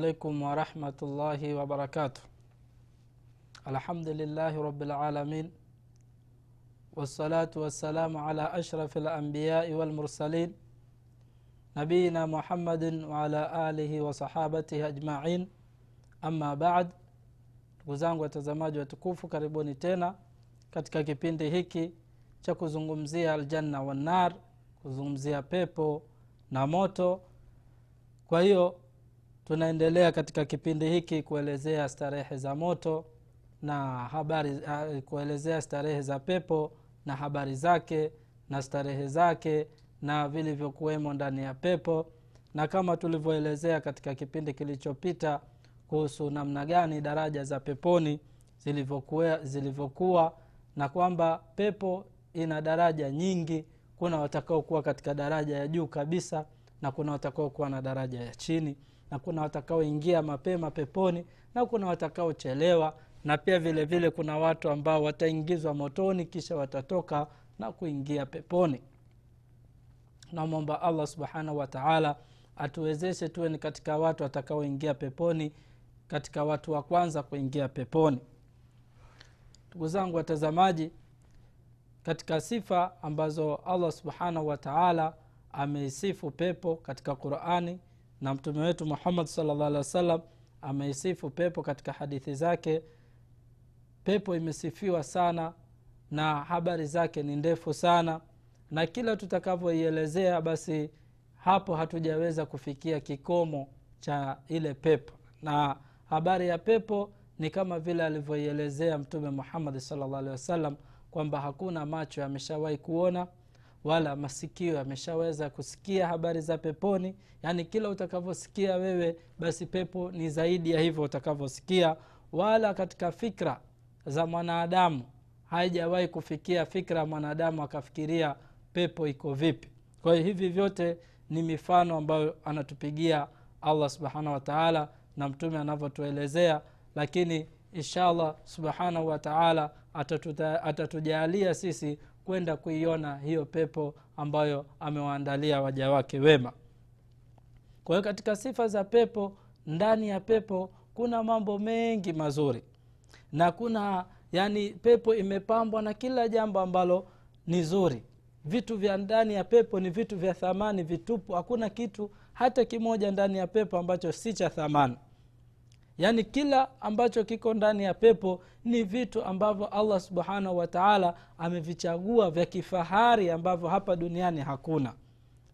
السلام عليكم ورحمة الله وبركاته الحمد لله رب العالمين والصلاة والسلام على أشرف الأنبياء والمرسلين نبينا محمد وعلى آله وصحابته أجمعين أما بعد ndugu zangu watazamaji watukufu karibuni tena katika kipindi hiki cha kuzungumzia aljanna wannar kuzungumzia pepo na moto kwa hiyo tunaendelea katika kipindi hiki kuelezea starehe za moto na habari kuelezea starehe za pepo na habari zake na starehe zake na vilivyokuwemo ndani ya pepo. Na kama tulivyoelezea katika kipindi kilichopita kuhusu namna gani daraja za peponi zilivyokuwa, zilivyokuwa na kwamba pepo ina daraja nyingi kuna watakaokuwa katika daraja ya juu kabisa na kuna watakaokuwa na daraja ya chini na kuna watakaoingia mapema peponi na kuna watakaochelewa na pia vile vile kuna watu ambao wataingizwa motoni kisha watatoka na kuingia peponi. Namwomba allah subhanahu wataala atuwezeshe tuwe ni katika watu watakaoingia peponi katika watu wa kwanza kuingia peponi. Ndugu zangu watazamaji katika sifa ambazo allah subhanahu wataala ameisifu pepo katika qurani na mtume wetu muhammad salllah alih wa ameisifu pepo katika hadithi zake. Pepo imesifiwa sana na habari zake ni ndefu sana. Na kila tutakavyoielezea basi hapo hatujaweza kufikia kikomo cha ile pepo. Na habari ya pepo ni kama vile alivyoielezea mtume muhammadi salllah alehi wasallam kwamba hakuna macho yameshawahi kuona wala masikio yameshaweza kusikia habari za peponi. Yaani kila utakavyosikia wewe basi pepo ni zaidi ya hivyo utakavyosikia. Wala katika fikra za mwanadamu haijawahi kufikia fikra ya mwanadamu akafikiria pepo iko vipi. Kwa hiyo hivi vyote ni mifano ambayo anatupigia allah subhanahu wataala na mtume anavyotuelezea. Lakini inshallah subhanahu wataala atatujalia sisi kwenda kuiona hiyo pepo ambayo amewaandalia waja wake wema. Kwa hiyo katika sifa za pepo ndani ya pepo kuna mambo mengi mazuri. Na kuna yani pepo imepambwa na kila jambo ambalo ni zuri. Vitu vya ndani ya pepo ni vitu vya thamani vitupu. Hakuna kitu hata kimoja ndani ya pepo ambacho si cha thamani yaani kila ambacho kiko ndani ya pepo ni vitu ambavyo allah subhanahu wataala amevichagua vya kifahari ambavyo hapa duniani hakuna.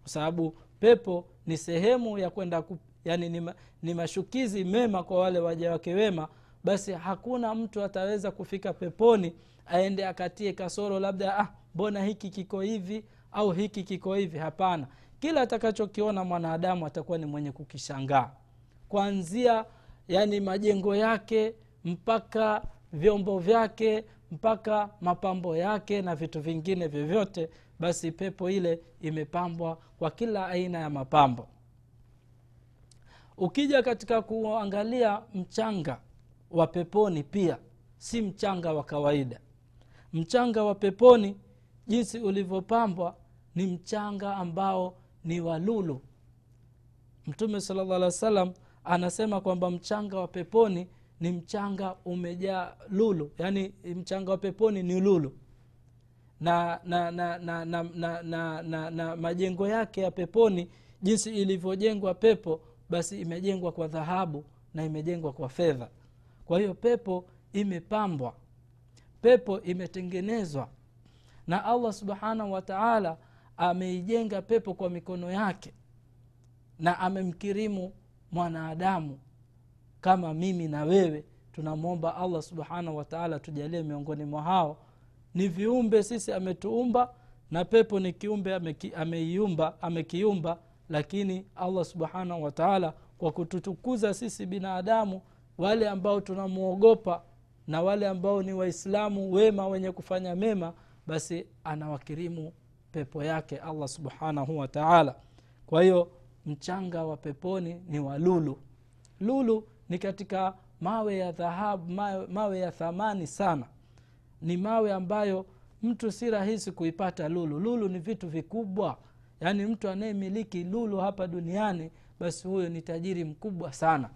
Kwa sababu pepo ni sehemu ya kwenda yani ni, ni mashukizi mema kwa wale waja wake wema basi hakuna mtu ataweza kufika peponi aende akatie kasoro labda ah mbona hiki kiko hivi au hiki kiko hivi? Hapana. Kila atakachokiona mwanadamu atakuwa ni mwenye kukishangaa. Kuanzia yani majengo yake mpaka vyombo vyake mpaka mapambo yake na vitu vingine vyovyote basi pepo ile imepambwa kwa kila aina ya mapambo. Ukija katika kuangalia mchanga wa peponi pia si mchanga wa kawaida. Mchanga wa peponi jinsi ulivyopambwa ni mchanga ambao ni walulu mtume sala llah alih wa sallam anasema kwamba mchanga wa peponi ni mchanga umejaa lulu yaani mchanga wa peponi ni lulu. Na na na na na, na, na, na, na majengo yake ya peponi jinsi ilivyojengwa pepo basi imejengwa kwa dhahabu na imejengwa kwa fedha. Kwa hiyo pepo imepambwa pepo imetengenezwa na allah subhanahu wataala ameijenga pepo kwa mikono yake na amemkirimu mwanadamu kama mimi na wewe tunamwomba allah subhanahu wataala tujalie miongoni mwa hao. Ni viumbe sisi ametuumba na pepo ni kiumbe ameiumba amekiumba lakini allah subhanahu wataala kwa kututukuza sisi binadamu wale ambao tunamwogopa na wale ambao ni waislamu wema wenye kufanya mema basi anawakirimu pepo yake allah subhanahu wataala kwa hiyo mchanga wa peponi ni wa lulu. Lulu ni katika mawe ya dhahabu mawe, mawe ya thamani sana. Ni mawe ambayo mtu si rahisi kuipata lulu. Lulu ni vitu vikubwa. Yaani mtu anayemiliki lulu hapa duniani basi huyo ni tajiri mkubwa sana.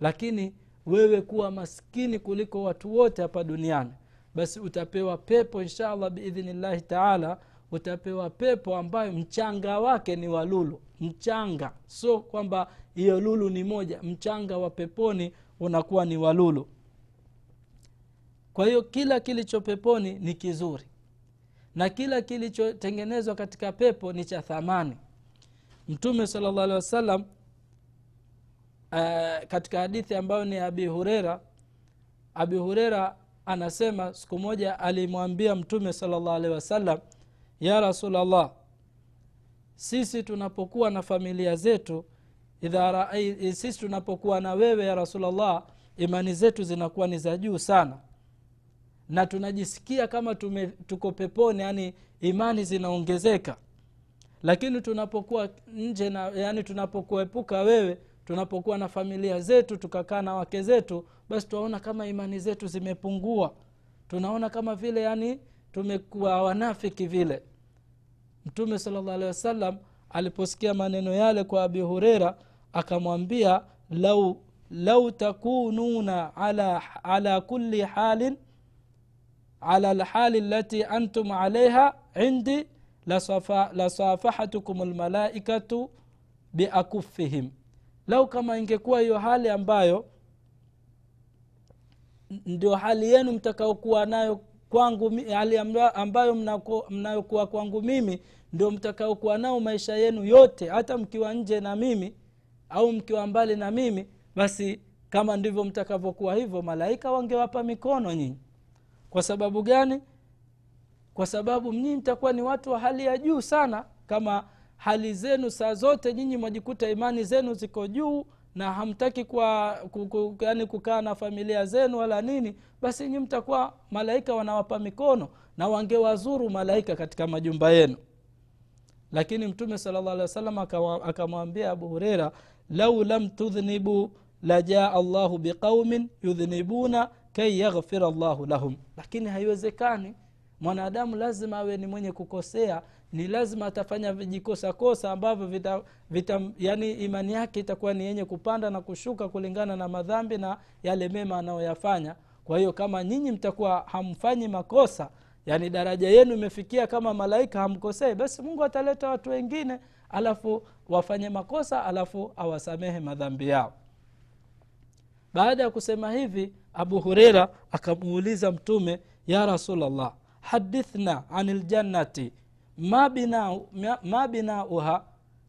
Lakini wewe kuwa maskini kuliko watu wote hapa duniani basi utapewa pepo insha allah biidhnillahi taala utapewa pepo ambayo mchanga wake ni wa lulu mchanga. So kwamba hiyo lulu ni moja mchanga wa peponi unakuwa ni walulu kwa hiyo kila kilicho peponi ni kizuri. Na kila kilichotengenezwa katika pepo ni cha thamani. Mtume sala llah alih wasallam uh, katika hadithi ambayo ni abi hurera abi hurera anasema siku moja alimwambia mtume sala alehi wasallam ya rasulllah sisi tunapokuwa na familia zetu idha sisi tunapokuwa na wewe ya rasulllah imani zetu zinakuwa ni za juu sana. Na tunajisikia kama tume, tuko peponi yani imani zinaongezeka. Lakini tunapokuwa nje na yani tunapokuepuka wewe tunapokuwa na familia zetu tukakaa na wake zetu basi tunaona kama imani zetu zimepungua. Tunaona kama vile yani tumekuwa wanafiki vile mtume salllah alehi wasallam aliposikia maneno yale kwa abi hureira akamwambia lau lau takununa ala, ala kuli halin ala lhali lati antum alaiha indi lasafahatukum lmalaikatu biakufihim lau kama ingekuwa hiyo hali ambayo ndio hali yenu mtakaokuwa nayo kwangu hali ambayo mnayokuwa kwangu mimi ndio mtakaokuwa nao maisha yenu yote. Hata mkiwa nje na mimi au mkiwa mbali na mimi basi kama ndivyo mtakavyokuwa hivyo malaika wangewapa mikono nyinyi. Kwa sababu gani? Kwa sababu nyinyi mtakuwa ni watu wa hali ya juu sana. Kama hali zenu saa zote nyinyi mwajikuta imani zenu ziko juu na hamtaki kwa yani kukaa na familia zenu wala nini basi nyi mtakuwa malaika wanawapa mikono na wangewazuru malaika katika majumba yenu. Lakini mtume sala llah alih wa sallam akamwambia abu hureira lau lam tudhnibu lajaa allahu biqaumin yudhnibuna kai yaghfira llahu lahum. Lakini haiwezekani mwanadamu lazima awe ni mwenye kukosea ni lazima atafanya vijikosakosa ambavyo vita, vita yani imani yake itakuwa ni yenye kupanda na kushuka kulingana na madhambi na yale mema anayoyafanya. Kwa hiyo kama nyinyi mtakuwa hamfanyi makosa yani daraja yenu imefikia kama malaika hamkosei basi mungu ataleta watu wengine alafu wafanye makosa alafu awasamehe madhambi yao. Baada ya kusema hivi abu hureira akamuuliza mtume ya rasulllah hadithna an ljannati ma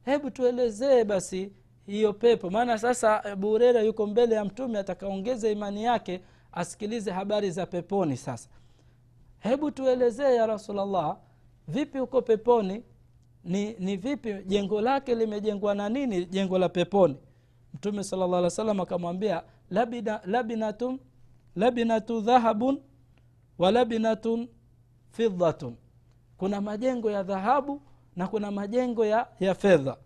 hebu tuelezee basi hiyo pepo. Maana sasa abu hureira yuko mbele ya mtume atakaongeza imani yake asikilize habari za peponi sasa. Hebu tuelezee ya rasulllah vipi huko peponi? Ni, ni vipi jengo lake limejengwa na nini jengo la peponi? Mtume sala llah akamwambia labina, labinatu dhahabun wa fidhatun kuna majengo ya dhahabu na kuna majengo ya, ya fedha.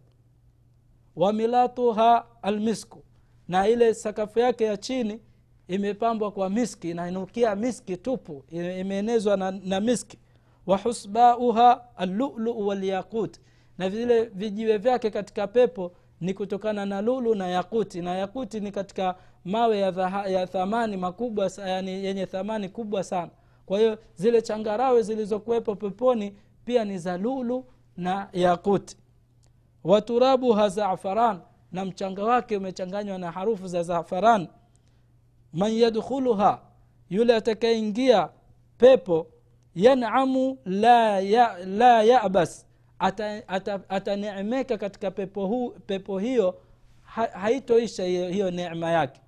Wamilatuha almisku. Na ile sakafu yake ya chini imepambwa kwa miski inainukia miski tupu imeenezwa na, na miski. Wahusbauha allulu walyaqut. Na vile vijiwe vyake katika pepo ni kutokana na lulu na yakuti. Na yakuti ni katika mawe ya, dhaha, ya thamani makubwa yani yenye thamani kubwa sana kwa hiyo zile changarawe zilizokuwepo peponi pia ni za lulu na yakuti waturabuha zafaran na mchanga wake umechanganywa na harufu za zafaran. Man yadkhuluha yule atakayeingia pepo yanamu la, ya, la yabas ataneemeka ata, ata katika pepo, hu, pepo hiyo ha, haitoisha hiyo, hiyo neema yake.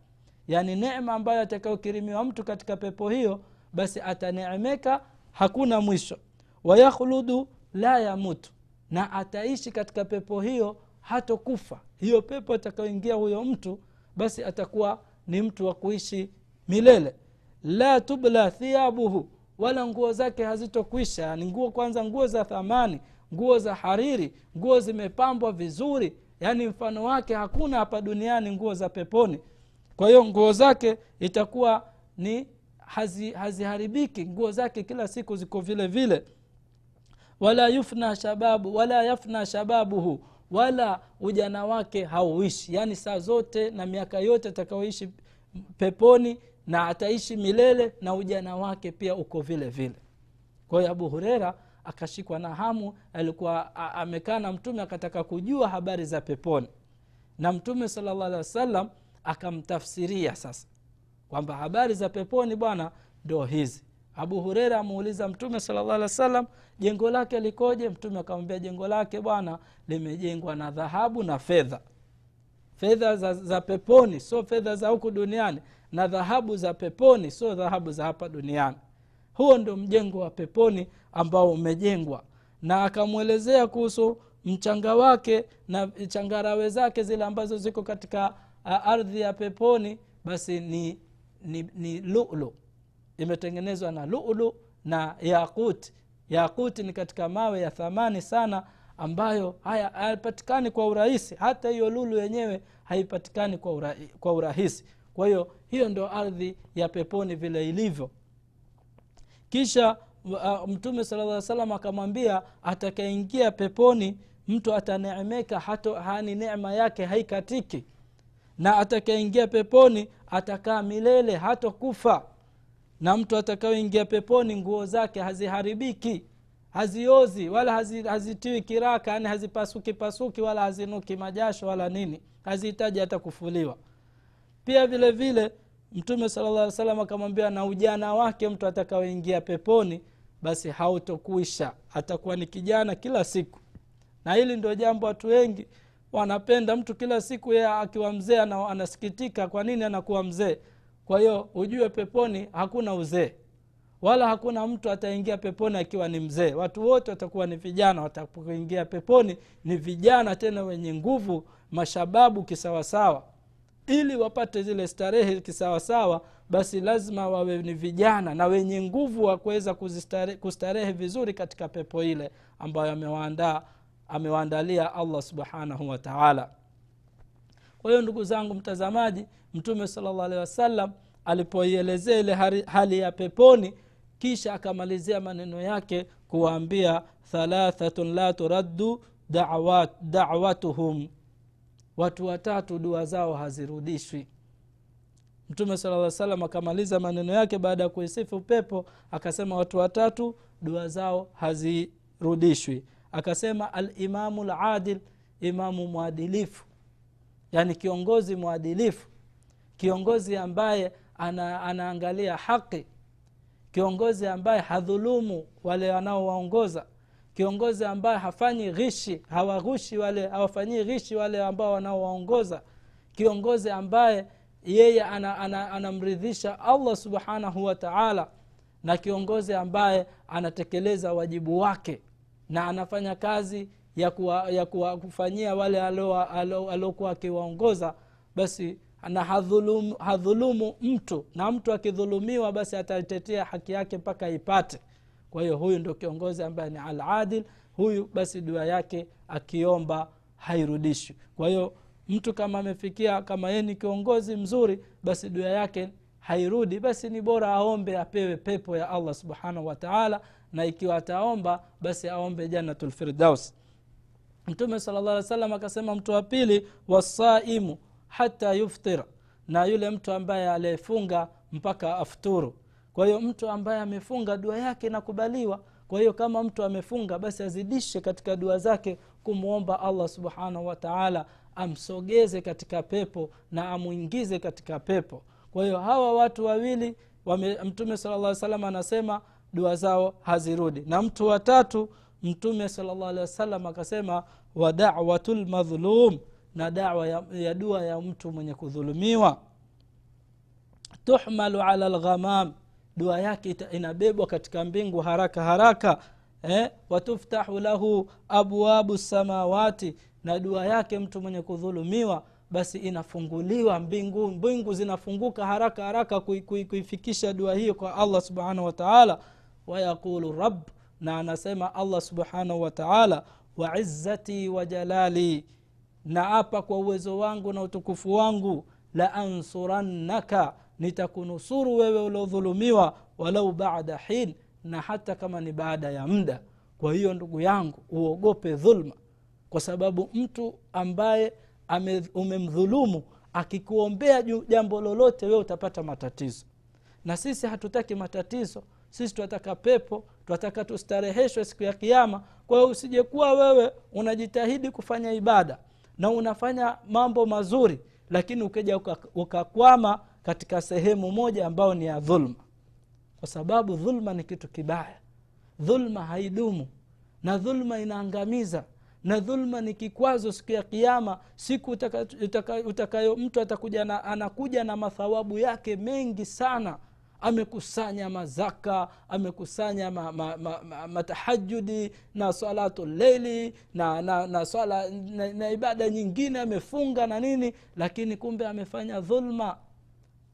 Yaani neema ambayo atakayokirimiwa mtu katika pepo hiyo basi ataneemeka hakuna mwisho. Wayakhludu la yamutu. Na ataishi katika pepo hiyo hatokufa. Hiyo pepo atakayoingia huyo mtu basi atakuwa ni mtu wa kuishi milele. La tubla thiabuhu wala nguo zake hazitokwisha. Yani nguo kwanza nguo za thamani nguo za hariri nguo zimepambwa vizuri. Yaani mfano wake hakuna hapa duniani nguo za peponi. Kwa hiyo nguo zake itakuwa ni haziharibiki. Hazi nguo zake kila siku ziko vile vile. Wala yufna shababu wala yafna shababuhu wala ujana wake hauishi. Yaani saa zote na miaka yote atakaoishi peponi na ataishi milele na ujana wake pia uko vile vile. Kwa hiyo abu hureira akashikwa na hamu alikuwa amekaa na mtume akataka kujua habari za peponi. Na mtume sala llah alehi wa sallam akamtafsiria sasa kwamba habari za peponi bwana ndo hizi. Abu hureira amuuliza mtume salallah alih wa sallam jengo lake likoje? Mtume akamwambia jengo lake bwana limejengwa na dhahabu na fedha. Fedha za, za peponi sio fedha za huku duniani na dhahabu za peponi sio dhahabu za hapa duniani. Huo ndio mjengo wa peponi ambao umejengwa. Na akamwelezea kuhusu mchanga wake na changarawe zake zile ambazo ziko katika ardhi ya peponi basi ni, ni, ni lulu. Imetengenezwa na lulu na yakuti yakuti ni katika mawe ya thamani sana ambayo haya hayapatikani kwa urahisi. Hata hiyo lulu yenyewe haipatikani kwa, ura, kwa urahisi. Kwa hiyo hiyo ndio ardhi ya peponi vile ilivyo. Kisha uh, mtume sala lla salam akamwambia atakaingia peponi mtu ataneemeka hani neema yake haikatiki na atakaingia peponi atakaa milele hatokufa na mtu atakaoingia peponi nguo zake haziharibiki haziozi wala hazi, hazitiwi kiraka yani hazipasuki pasuki wala hazinuki majasho wala nini hazihitaji hata kufuliwa. Pia vile vile mtume sala salam akamwambia na ujana wake mtu atakaoingia peponi basi hautokuisha. Atakuwa ni kijana kila siku. Na hili ndio jambo watu wengi wanapenda mtu kila siku ye akiwa mzee anasikitika kwa nini anakuwa mzee? Kwa hiyo ujue peponi hakuna uzee. Wala hakuna mtu ataingia peponi akiwa ni mzee. Watu wote watakuwa ni vijana watapoingia peponi ni vijana tena wenye nguvu mashababu kisawasawa. Ili wapate zile starehe kisawasawa basi lazima wawe ni vijana na wenye nguvu wa kuweza kustarehe vizuri katika pepo ile ambayo amewaandaa amewaandalia allah subhanahu wataala kwa hiyo ndugu zangu mtazamaji mtume sala llah alehi wasallam alipoielezea ile hali ya peponi kisha akamalizia maneno yake kuwaambia thalathatun la turaddu dawat, dawatuhum. Watu watatu dua zao hazirudishwi. Mtume sala lla salam akamaliza maneno yake baada ya kuisifu pepo akasema watu watatu dua zao hazirudishwi akasema alimamu ladil imamu mwadilifu. Yaani kiongozi mwadilifu. Kiongozi ambaye ana, anaangalia haki. Kiongozi ambaye hadhulumu wale wanaowaongoza. Kiongozi ambaye hafanyi ghishi hawaghushi wale hawafanyii ghishi wale ambao wanaowaongoza. Kiongozi ambaye yeye anamridhisha ana, ana allah subhanahu wa taala na kiongozi ambaye anatekeleza wajibu wake na anafanya kazi ya, kuwa, kufanyia wale aliokuwa akiwaongoza basi na hadhulumu, hadhulumu mtu. Na mtu akidhulumiwa basi ataitetea haki yake mpaka ipate. Kwa hiyo huyu ndio kiongozi ambaye ni aladil. Huyu basi dua yake akiomba hairudishwi. Kwa hiyo mtu kama amefikia kama yeye ni kiongozi mzuri basi dua yake hairudi. Basi ni bora aombe apewe pepo ya allah subhanahu wataala na ikiwa ataomba basi aombe janatulfirdaus mtume sala llah salam akasema mtu wa pili wasaimu hata yuftir na yule mtu ambaye aliyefunga mpaka afturu. Kwa hiyo mtu ambaye amefunga dua yake inakubaliwa. Kwa hiyo kama mtu amefunga basi azidishe katika dua zake kumwomba allah subhanahu wataala amsogeze katika pepo na amwingize katika pepo. Kwa hiyo hawa watu wawili wame, mtume sala llah salam anasema dua zao hazirudi. Na mtu watatu mtume sala akasema wa dawatu lmadhlum na dawa ya, ya dua ya mtu mwenye kudhulumiwa. Tuhmalu ala lghamam dua yake inabebwa katika mbingu haraka haraka eh? watuftahu lahu abwabu samawati na dua yake mtu mwenye kudhulumiwa basi inafunguliwa mbingu mbingu zinafunguka haraka haraka kuifikisha dua hiyo kwa allah subhanahu wataala wayaqulu rab na anasema allah subhanahu wataala waizzati wa jalali na apa kwa uwezo wangu na utukufu wangu la ansurannaka nitakunusuru wewe uliodhulumiwa walau bada hin na hata kama ni baada ya muda. Kwa hiyo ndugu yangu uogope dhulma kwa sababu mtu ambaye umemdhulumu akikuombea jambo lolote wewe utapata matatizo. Na sisi hatutaki matatizo sisi twataka pepo twataka tustareheshwe siku ya kiama kwa hiyo usijekuwa wewe unajitahidi kufanya ibada na unafanya mambo mazuri lakini ukija ukakwama katika sehemu moja ambayo ni ya dhulma. Kwa sababu dhulma ni kitu kibaya. Dhulma haidumu. Na dhulma inaangamiza. Na dhulma ni kikwazo siku ya kiama siku utakayo utaka, utaka, mtu atakuja na, anakuja na mathawabu yake mengi sana amekusanya mazaka amekusanya ma, ma, ma, ma, matahajudi na salatu leili na, na, na swala na, na ibada nyingine amefunga na nini lakini kumbe amefanya dhulma.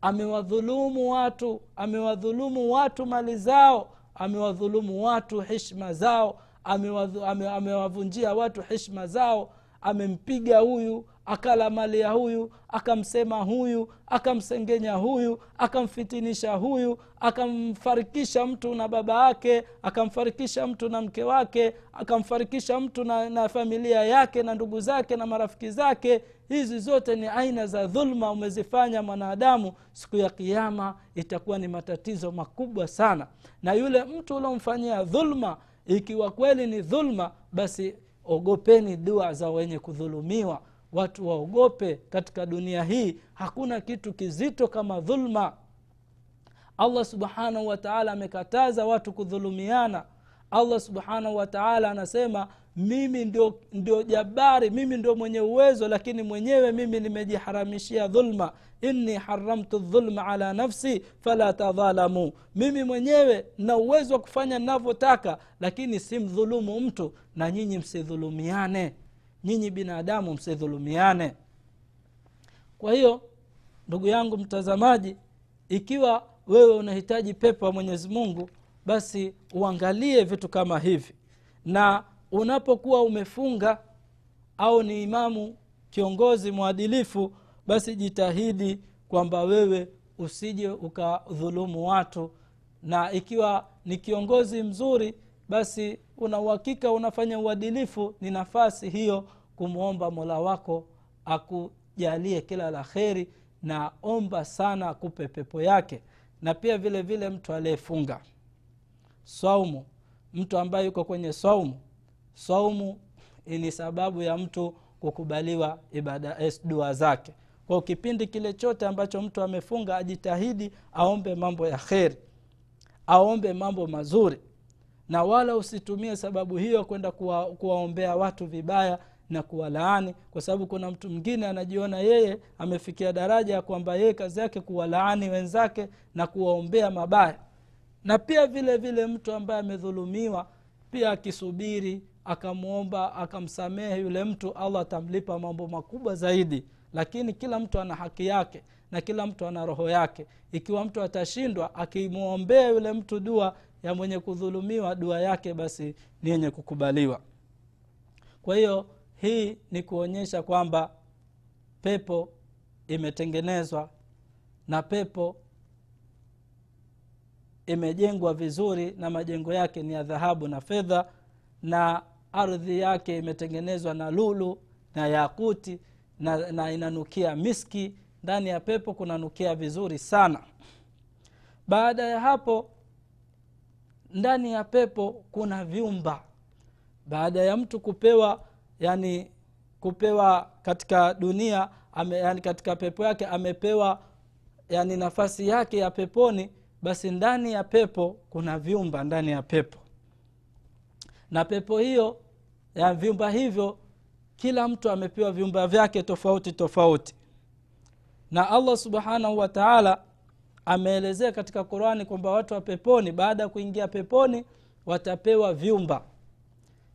Amewadhulumu watu amewadhulumu watu mali zao amewadhulumu watu hishma zao amewavunjia ame, watu hishma zao amempiga huyu akala mali ya huyu akamsema huyu akamsengenya huyu akamfitinisha huyu akamfarikisha mtu na baba yake akamfarikisha mtu na mke wake akamfarikisha mtu na, na familia yake na ndugu zake na marafiki zake. Hizi zote ni aina za dhulma umezifanya mwanadamu. Siku ya kiama itakuwa ni matatizo makubwa sana. Na yule mtu uliomfanyia dhulma ikiwa kweli ni dhulma basi ogopeni dua za wenye kudhulumiwa watu waogope. Katika dunia hii hakuna kitu kizito kama dhulma. Allah subhanahu wataala amekataza watu kudhulumiana. Allah subhanahu wataala anasema mimi ndio, ndio jabari mimi ndio mwenye uwezo lakini mwenyewe mimi nimejiharamishia dhulma. Inni haramtu dhulma ala nafsi fala tadhalamu. Mimi mwenyewe na uwezo wa kufanya navyotaka lakini simdhulumu mtu na nyinyi msidhulumiane nyinyi binadamu msidhulumiane. Kwa hiyo ndugu yangu mtazamaji ikiwa wewe unahitaji pepo ya mungu basi uangalie vitu kama hivi. Na unapokuwa umefunga au ni imamu kiongozi mwadilifu basi jitahidi kwamba wewe usije ukadhulumu watu. Na ikiwa ni kiongozi mzuri basi una uhakika unafanya uadilifu ni nafasi hiyo kumwomba mola wako akujalie kila la kheri na omba sana akupe pepo yake. Na pia vile vile mtu aliyefunga. Saumu mtu ambaye yuko kwenye saumu saumu ni sababu ya mtu kukubaliwa ibada dua zake. Kwa kipindi kile chote ambacho mtu amefunga ajitahidi aombe mambo ya kheri. Aombe mambo mazuri na wala usitumie sababu hiyo kwenda kuwa, kuwaombea watu vibaya na kuwalaani kwa sababu kuna mtu mwingine anajiona yeye amefikia daraja ya kwamba yeye kazi yake kuwalaani wenzake na kuwaombea mabaya. Na pia vile vile mtu ambaye amedhulumiwa pia akisubiri akamwomba akamsamehe yule mtu allah atamlipa mambo makubwa zaidi. Lakini kila mtu ana haki yake na kila mtu ana roho yake. Ikiwa mtu atashindwa akimwombea yule mtu dua ya mwenye kudhulumiwa dua yake basi ni yenye kukubaliwa. Kwa hiyo hii ni kuonyesha kwamba pepo imetengenezwa na pepo imejengwa vizuri na majengo yake ni ya dhahabu na fedha na ardhi yake imetengenezwa na lulu na yakuti na, na inanukia miski. Ndani ya pepo kunanukia vizuri sana. Baada ya hapo ndani ya pepo kuna vyumba. Baada ya mtu kupewa yani kupewa katika dunia ame, yani katika pepo yake amepewa yani nafasi yake ya peponi basi ndani ya pepo kuna vyumba ndani ya pepo. Na pepo hiyo ya vyumba hivyo kila mtu amepewa vyumba vyake tofauti tofauti. Na allah subhanahu wa taala ameelezea katika qurani kwamba watu wa peponi baada ya kuingia peponi watapewa vyumba.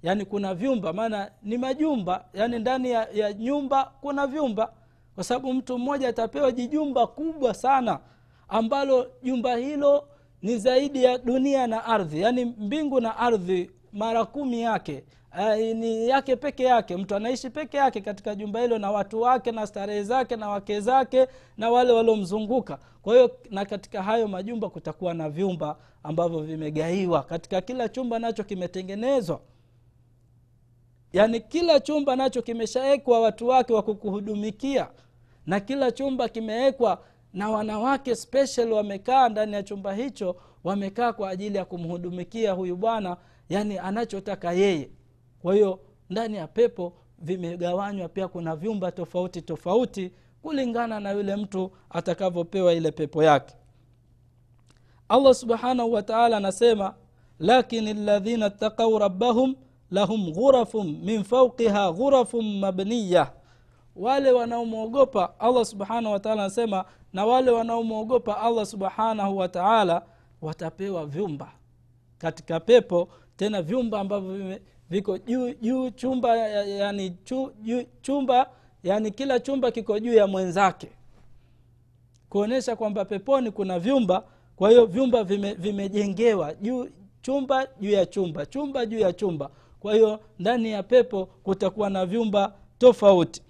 Yaani kuna vyumba maana ni majumba. Yaani ndani ya, ya nyumba kuna vyumba. Kwa sababu mtu mmoja atapewa jijumba kubwa sana ambalo jumba hilo ni zaidi ya dunia na ardhi. Yaani mbingu na ardhi mara kumi yake uh, ni yake peke yake. Mtu anaishi peke yake katika jumba hilo na watu wake na starehe zake na wake zake na wale waliomzunguka. Kwa hiyo na katika hayo majumba kutakuwa na vyumba ambavyo vimegaiwa. Katika kila chumba nacho kimetengenezwa. Yaani kila chumba nacho kimeshawekwa watu wake wa kukuhudumikia. Na kila chumba kimewekwa na wanawake special wamekaa ndani ya chumba hicho wamekaa kwa ajili ya kumhudumikia huyu bwana yani anachotaka yeye kwa hiyo ndani ya pepo vimegawanywa pia kuna vyumba tofauti tofauti kulingana na yule mtu atakavyopewa ile pepo yake. Allah subhanahu wataala anasema lakini ladhina ttakau rabbahum lahum ghurafun min fauqiha ghurafun mabniya wale wanaomwogopa allah subhanahu wataala anasema na wale wanaomwogopa allah subhanahu wataala watapewa vyumba katika pepo tena vyumba ambavyo viko juu juu chumba yani chu, juu, chumba yani kila chumba kiko juu ya mwenzake. Kuonyesha kwamba peponi kuna vyumba kwa hiyo vyumba vime, vimejengewa. Juu chumba juu ya chumba chumba juu ya chumba. Kwa hiyo ndani ya pepo kutakuwa na vyumba tofauti.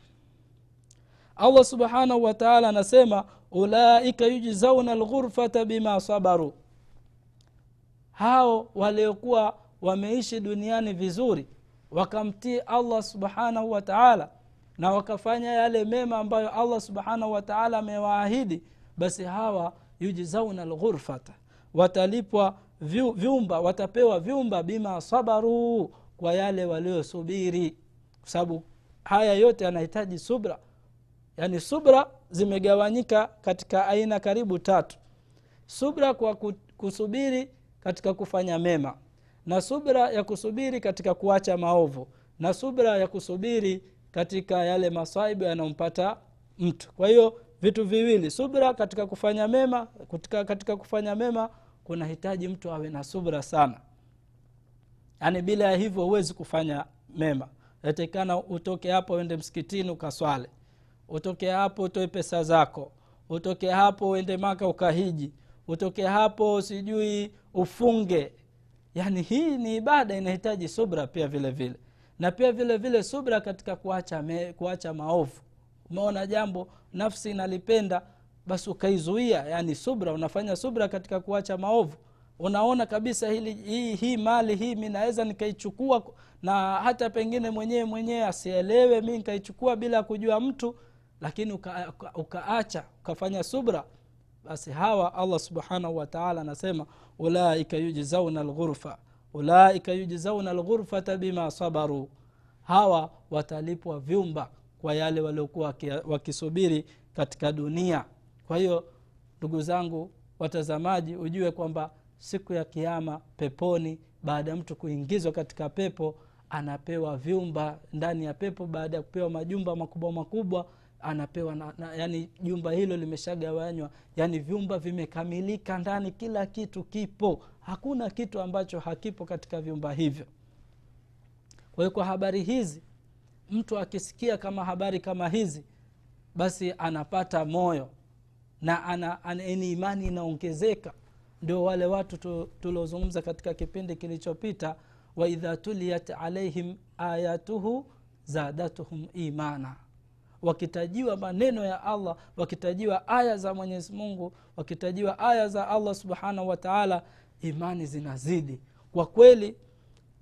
Allah subhanahu wataala anasema ulaika yujzauna lghurfata bima sabaru. Hao waliokuwa wameishi duniani vizuri wakamtii allah subhanahu wataala na wakafanya yale mema ambayo allah subhanahu wataala amewaahidi basi hawa yujzauna lghurfata watalipwa vyumba watapewa vyumba bima sabaruu kwa yale waliosubiri. Kwa sababu haya yote yanahitaji subra. Yaani subra zimegawanyika katika aina karibu tatu. Subra kwa kusubiri katika kufanya mema na subra ya kusubiri katika kuacha maovu na subra ya kusubiri katika yale masaibu yanayompata mtu. Kwa hiyo vitu viwili subra katika kufanya mema katika, katika kufanya mema kunahitaji mtu awe na subra sana. Yaani bila ya hivyo huwezi kufanya mema. Natakikana utoke hapo uende msikitini ukaswale utoke hapo utoe pesa zako. Utoke hapo uende maka ukahiji. Utoke hapo sijui ufunge yaani hii ni ibada inahitaji subra pia vile vile. Na pia vile vile subra katika kuacha, me, kuacha maovu. Umeona jambo nafsi inalipenda basi ukaizuia. Yani subra unafanya subra katika kuacha maovu. Unaona kabisa hili hii, hii mali hii mi naweza nikaichukua na hata pengine mwenyewe mwenyewe asielewe mi nikaichukua bila kujua mtu lakini ukaacha uka, ukaacha ukafanya subra basi hawa allah subhanahu wataala anasema ulaika yujzauna lghurfa ulaika yujzauna lghurfata bima sabaru. Hawa watalipwa vyumba kwa yale waliokuwa wakisubiri katika dunia. Kwa hiyo ndugu zangu watazamaji ujue kwamba siku ya kiama peponi baada ya mtu kuingizwa katika pepo anapewa vyumba. Ndani ya pepo baada ya kupewa majumba makubwa makubwa anapewa na, na, yani jumba hilo limeshagawanywa yani vyumba vimekamilika ndani kila kitu kipo. Hakuna kitu ambacho hakipo katika vyumba hivyo. Kwa hiyo kwa habari hizi mtu akisikia kama habari kama hizi basi anapata moyo na ana, ana, ana imani inaongezeka. Ndio wale watu tuliozungumza katika kipindi kilichopita waidha tuliyat alaihim ayatuhu zadatuhum imana wakitajiwa maneno ya allah wakitajiwa aya za mwenyezi mungu wakitajiwa aya za allah subhanahu wataala imani zinazidi. Kwa kweli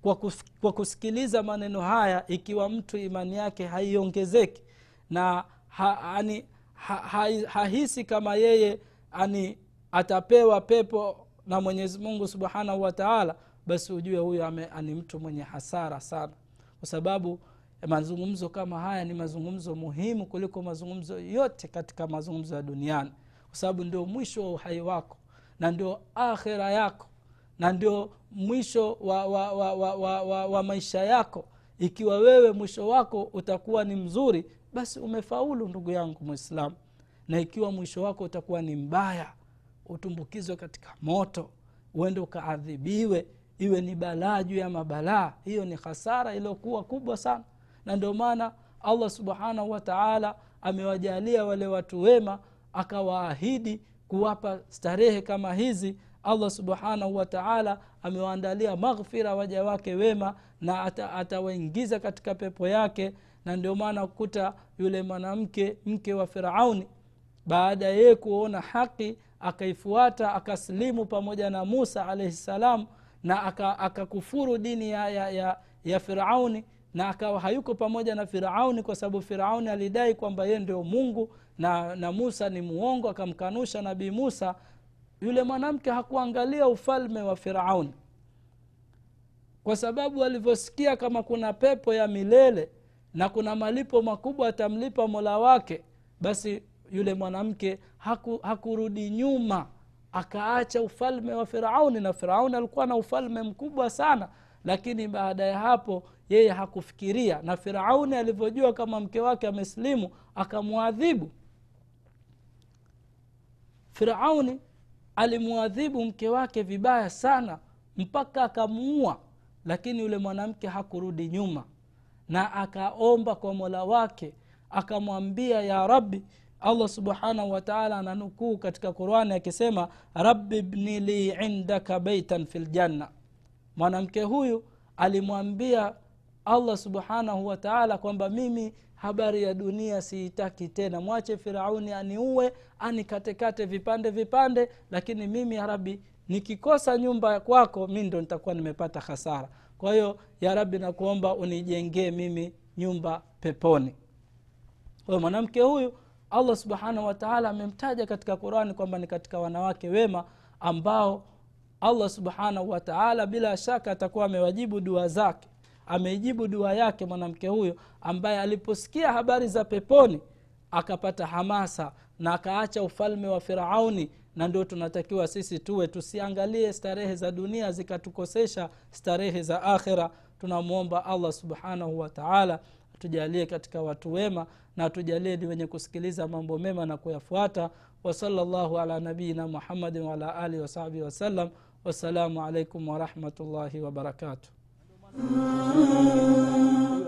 kwa, kus, kwa kusikiliza maneno haya ikiwa mtu imani yake haiongezeki na ha, ani, ha, ha, hahisi kama yeye ani atapewa pepo na mwenyezi mungu subhanahu wataala basi ujue huyo ni mtu mwenye hasara sana. Kwa sababu mazungumzo kama haya ni mazungumzo muhimu kuliko mazungumzo yote katika mazungumzo ya duniani. Kwa sababu ndio mwisho wa uhai wako na ndio akhira yako na ndio mwisho wa, wa, wa, wa, wa, wa, wa maisha yako. Ikiwa wewe mwisho wako utakuwa ni mzuri basi umefaulu ndugu yangu mwislamu na ikiwa mwisho wako utakuwa ni mbaya utumbukizwe katika moto uende ukaadhibiwe iwe ni balaa juu ya mabalaa. Hiyo ni hasara iliyokuwa kubwa sana na ndio maana allah subhanahu wataala amewajalia wale watu wema akawaahidi kuwapa starehe kama hizi. Allah subhanahu wataala amewaandalia maghfira waja wake wema na atawaingiza ata katika pepo yake. Na ndio maana kukuta yule mwanamke mke wa firauni baada ya yeye kuona haki akaifuata akasilimu pamoja na musa alaihi salam na akakufuru aka dini ya, ya, ya, ya firauni na akawa hayuko pamoja na firauni kwa sababu firauni alidai kwamba yeye ndio mungu na, na musa ni muongo akamkanusha nabii musa. Yule mwanamke hakuangalia ufalme wa firauni. Kwa sababu alivyosikia kama kuna pepo ya milele na kuna malipo makubwa atamlipa mola wake basi yule mwanamke haku, hakurudi nyuma akaacha ufalme wa firauni. Na firauni alikuwa na ufalme mkubwa sana lakini baada ya hapo yeye hakufikiria. Na firauni alivyojua kama mke wake amesilimu akamwadhibu. Firauni alimwadhibu mke wake vibaya sana mpaka akamuua lakini yule mwanamke hakurudi nyuma. Na akaomba kwa mola wake akamwambia ya rabbi allah subhanahu wataala ananukuu katika qurani akisema rabbi bni li indaka beitan fi ljanna mwanamke huyu alimwambia allah subhanahu wataala kwamba mimi habari ya dunia siitaki tena. Mwache firauni aniue anikatekate vipande vipande lakini mimi ya nikikosa nyumba kwako mi ndo nitakuwa nimepata hasara. Kwa hiyo ya nakuomba unijengee mimi nyumba peponi. Kwayo mwanamke huyu allah subhanahu wataala amemtaja katika qurani kwamba ni katika wanawake wema ambao allah subhanahu wataala bila shaka atakuwa amewajibu dua zake ameijibu dua yake mwanamke huyo ambaye aliposikia habari za peponi akapata hamasa na akaacha ufalme wa firauni. Na ndio tunatakiwa sisi tuwe tusiangalie starehe za dunia zikatukosesha starehe za akhira tunamwomba allah subhanahu wataala atujalie katika watu wema na atujalie ni wenye kusikiliza mambo mema na kuyafuata. Wasala llahu ala nabiina muhammadin waala alihi wasahbihi wasallam wassalamu alaikum warahmatullahi wabarakatuh Oh.